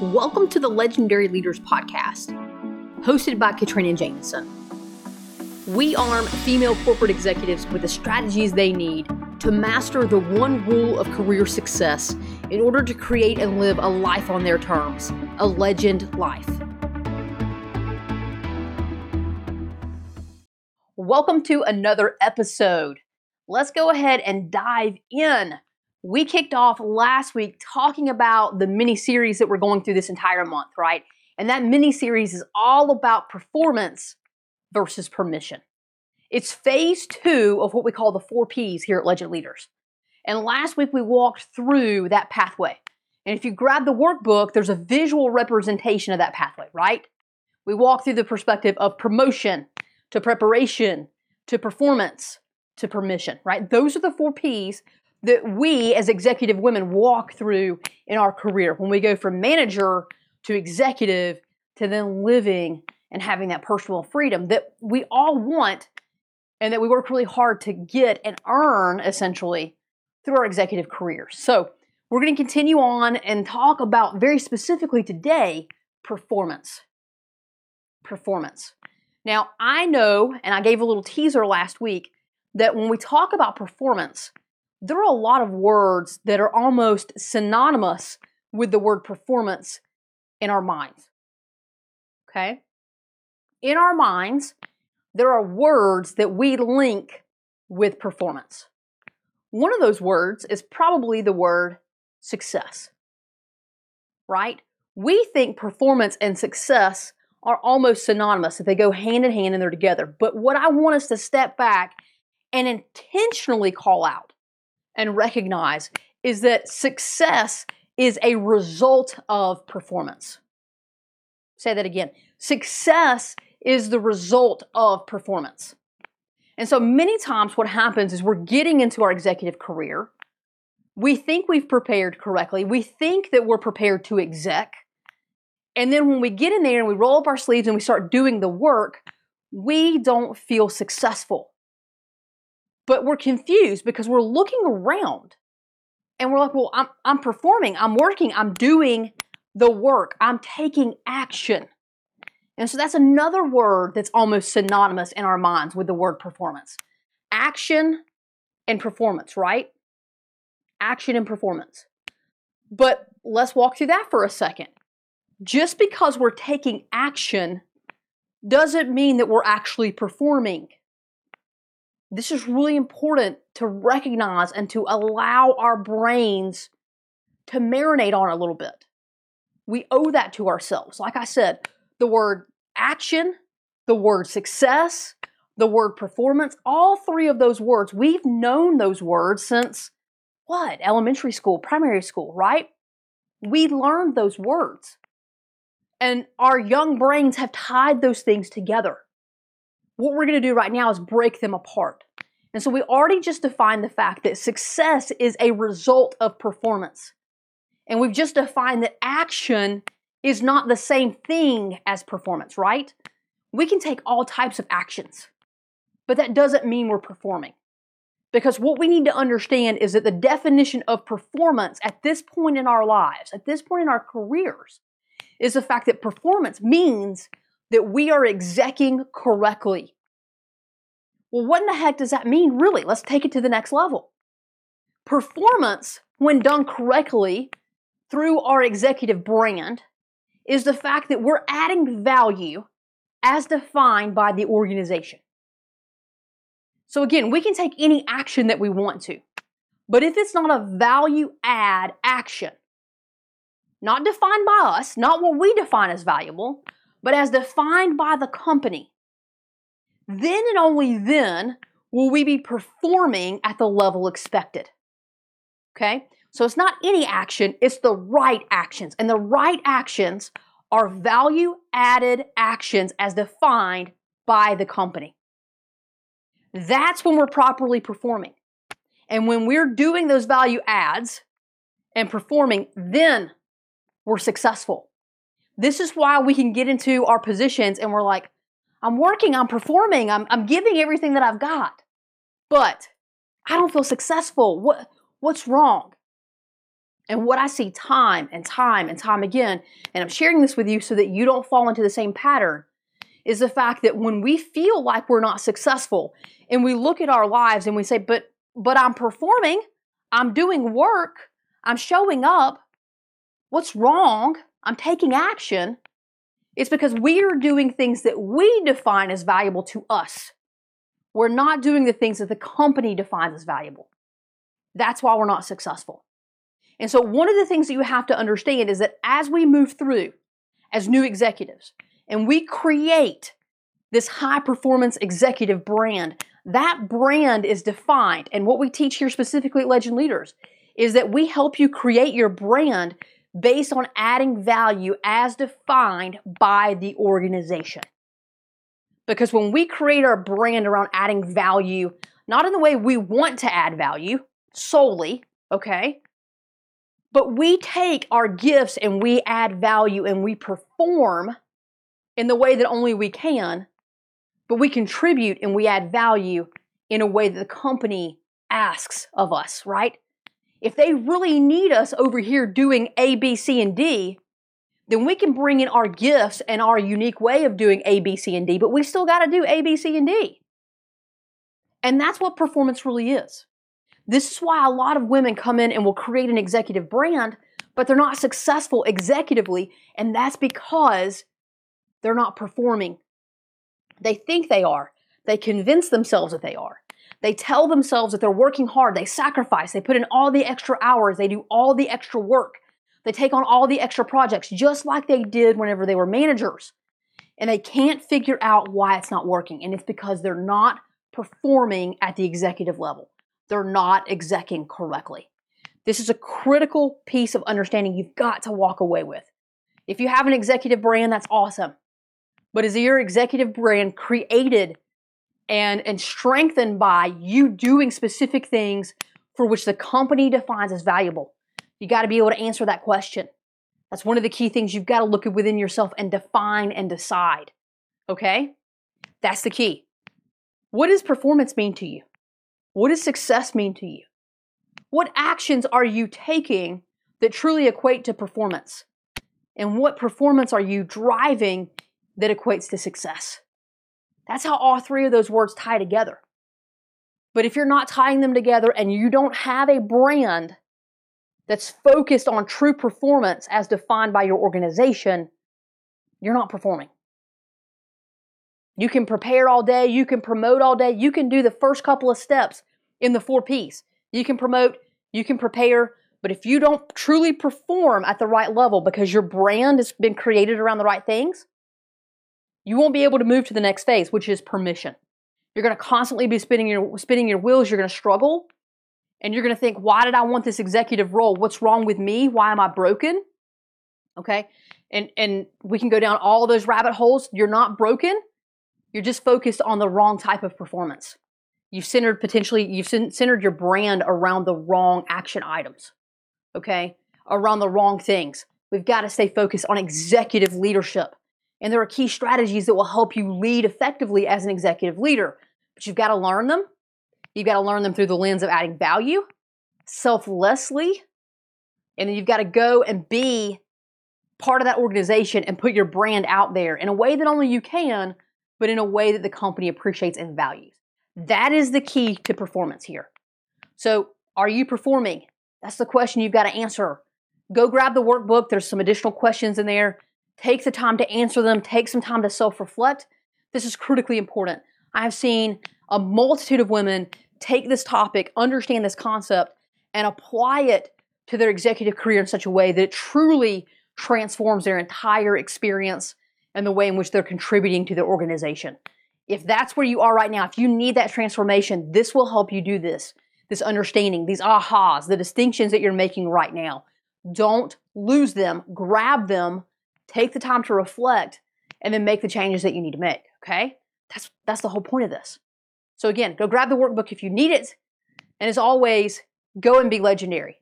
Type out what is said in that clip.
Welcome to the Legendary Leaders Podcast, hosted by Katrina Jameson. We arm female corporate executives with the strategies they need to master the one rule of career success in order to create and live a life on their terms, a legend life. Welcome to another episode. Let's go ahead and dive in we kicked off last week talking about the mini series that we're going through this entire month, right? And that mini series is all about performance versus permission. It's phase two of what we call the four P's here at Legend Leaders. And last week we walked through that pathway. And if you grab the workbook, there's a visual representation of that pathway, right? We walk through the perspective of promotion to preparation to performance to permission, right? Those are the four P's that we as executive women walk through in our career when we go from manager to executive to then living and having that personal freedom that we all want and that we work really hard to get and earn essentially through our executive careers. So, we're going to continue on and talk about very specifically today performance. Performance. Now, I know, and I gave a little teaser last week, that when we talk about performance, there are a lot of words that are almost synonymous with the word performance in our minds. Okay? In our minds, there are words that we link with performance. One of those words is probably the word success. Right? We think performance and success are almost synonymous, that they go hand in hand and they're together. But what I want us to step back and intentionally call out and recognize is that success is a result of performance. Say that again. Success is the result of performance. And so many times what happens is we're getting into our executive career. We think we've prepared correctly. We think that we're prepared to exec. And then when we get in there and we roll up our sleeves and we start doing the work, we don't feel successful. But we're confused because we're looking around and we're like, well, I'm, I'm performing, I'm working, I'm doing the work, I'm taking action. And so that's another word that's almost synonymous in our minds with the word performance. Action and performance, right? Action and performance. But let's walk through that for a second. Just because we're taking action doesn't mean that we're actually performing. This is really important to recognize and to allow our brains to marinate on a little bit. We owe that to ourselves. Like I said, the word action, the word success, the word performance, all three of those words, we've known those words since what? Elementary school, primary school, right? We learned those words. And our young brains have tied those things together. What we're going to do right now is break them apart. And so we already just defined the fact that success is a result of performance. And we've just defined that action is not the same thing as performance, right? We can take all types of actions, but that doesn't mean we're performing. Because what we need to understand is that the definition of performance at this point in our lives, at this point in our careers, is the fact that performance means that we are executing correctly. Well, what in the heck does that mean, really? Let's take it to the next level. Performance, when done correctly through our executive brand, is the fact that we're adding value as defined by the organization. So, again, we can take any action that we want to, but if it's not a value add action, not defined by us, not what we define as valuable, but as defined by the company, then and only then will we be performing at the level expected. Okay? So it's not any action, it's the right actions. And the right actions are value added actions as defined by the company. That's when we're properly performing. And when we're doing those value adds and performing, then we're successful. This is why we can get into our positions and we're like, I'm working, I'm performing, I'm, I'm giving everything that I've got. But I don't feel successful. What, what's wrong? And what I see time and time and time again, and I'm sharing this with you so that you don't fall into the same pattern, is the fact that when we feel like we're not successful and we look at our lives and we say, but but I'm performing, I'm doing work, I'm showing up, what's wrong? I'm taking action. It's because we are doing things that we define as valuable to us. We're not doing the things that the company defines as valuable. That's why we're not successful. And so, one of the things that you have to understand is that as we move through as new executives and we create this high performance executive brand, that brand is defined. And what we teach here specifically at Legend Leaders is that we help you create your brand based on adding value as defined by the organization. Because when we create our brand around adding value, not in the way we want to add value solely, okay, but we take our gifts and we add value and we perform in the way that only we can, but we contribute and we add value in a way that the company asks of us, right? If they really need us over here doing A, B, C, and D, then we can bring in our gifts and our unique way of doing A, B, C, and D, but we still got to do A, B, C, and D. And that's what performance really is. This is why a lot of women come in and will create an executive brand, but they're not successful executively, and that's because they're not performing. They think they are. They convince themselves that they are. They tell themselves that they're working hard, they sacrifice, they put in all the extra hours, they do all the extra work, they take on all the extra projects, just like they did whenever they were managers. And they can't figure out why it's not working. And it's because they're not performing at the executive level they're not execing correctly. This is a critical piece of understanding you've got to walk away with. If you have an executive brand, that's awesome. But is your executive brand created and, and strengthened by you doing specific things for which the company defines as valuable? You got to be able to answer that question. That's one of the key things you've got to look at within yourself and define and decide. Okay? That's the key. What does performance mean to you? What does success mean to you? What actions are you taking that truly equate to performance? And what performance are you driving that equates to success? That's how all three of those words tie together. But if you're not tying them together and you don't have a brand that's focused on true performance as defined by your organization, you're not performing. You can prepare all day, you can promote all day, you can do the first couple of steps in the four P's. You can promote, you can prepare, but if you don't truly perform at the right level because your brand has been created around the right things, you won't be able to move to the next phase, which is permission. You're going to constantly be spinning your spinning your wheels, you're going to struggle, and you're going to think, "Why did I want this executive role? What's wrong with me? Why am I broken?" Okay? And and we can go down all those rabbit holes. You're not broken. You're just focused on the wrong type of performance. You've centered potentially, you've centered your brand around the wrong action items, okay? Around the wrong things. We've got to stay focused on executive leadership. And there are key strategies that will help you lead effectively as an executive leader. But you've got to learn them. You've got to learn them through the lens of adding value, selflessly, and then you've got to go and be part of that organization and put your brand out there in a way that only you can but in a way that the company appreciates and values. That is the key to performance here. So, are you performing? That's the question you've got to answer. Go grab the workbook. There's some additional questions in there. Take the time to answer them. Take some time to self reflect. This is critically important. I've seen a multitude of women take this topic, understand this concept, and apply it to their executive career in such a way that it truly transforms their entire experience and the way in which they're contributing to the organization. If that's where you are right now, if you need that transformation, this will help you do this. This understanding, these ahas, the distinctions that you're making right now. Don't lose them, grab them, take the time to reflect, and then make the changes that you need to make. Okay? That's that's the whole point of this. So again, go grab the workbook if you need it. And as always, go and be legendary.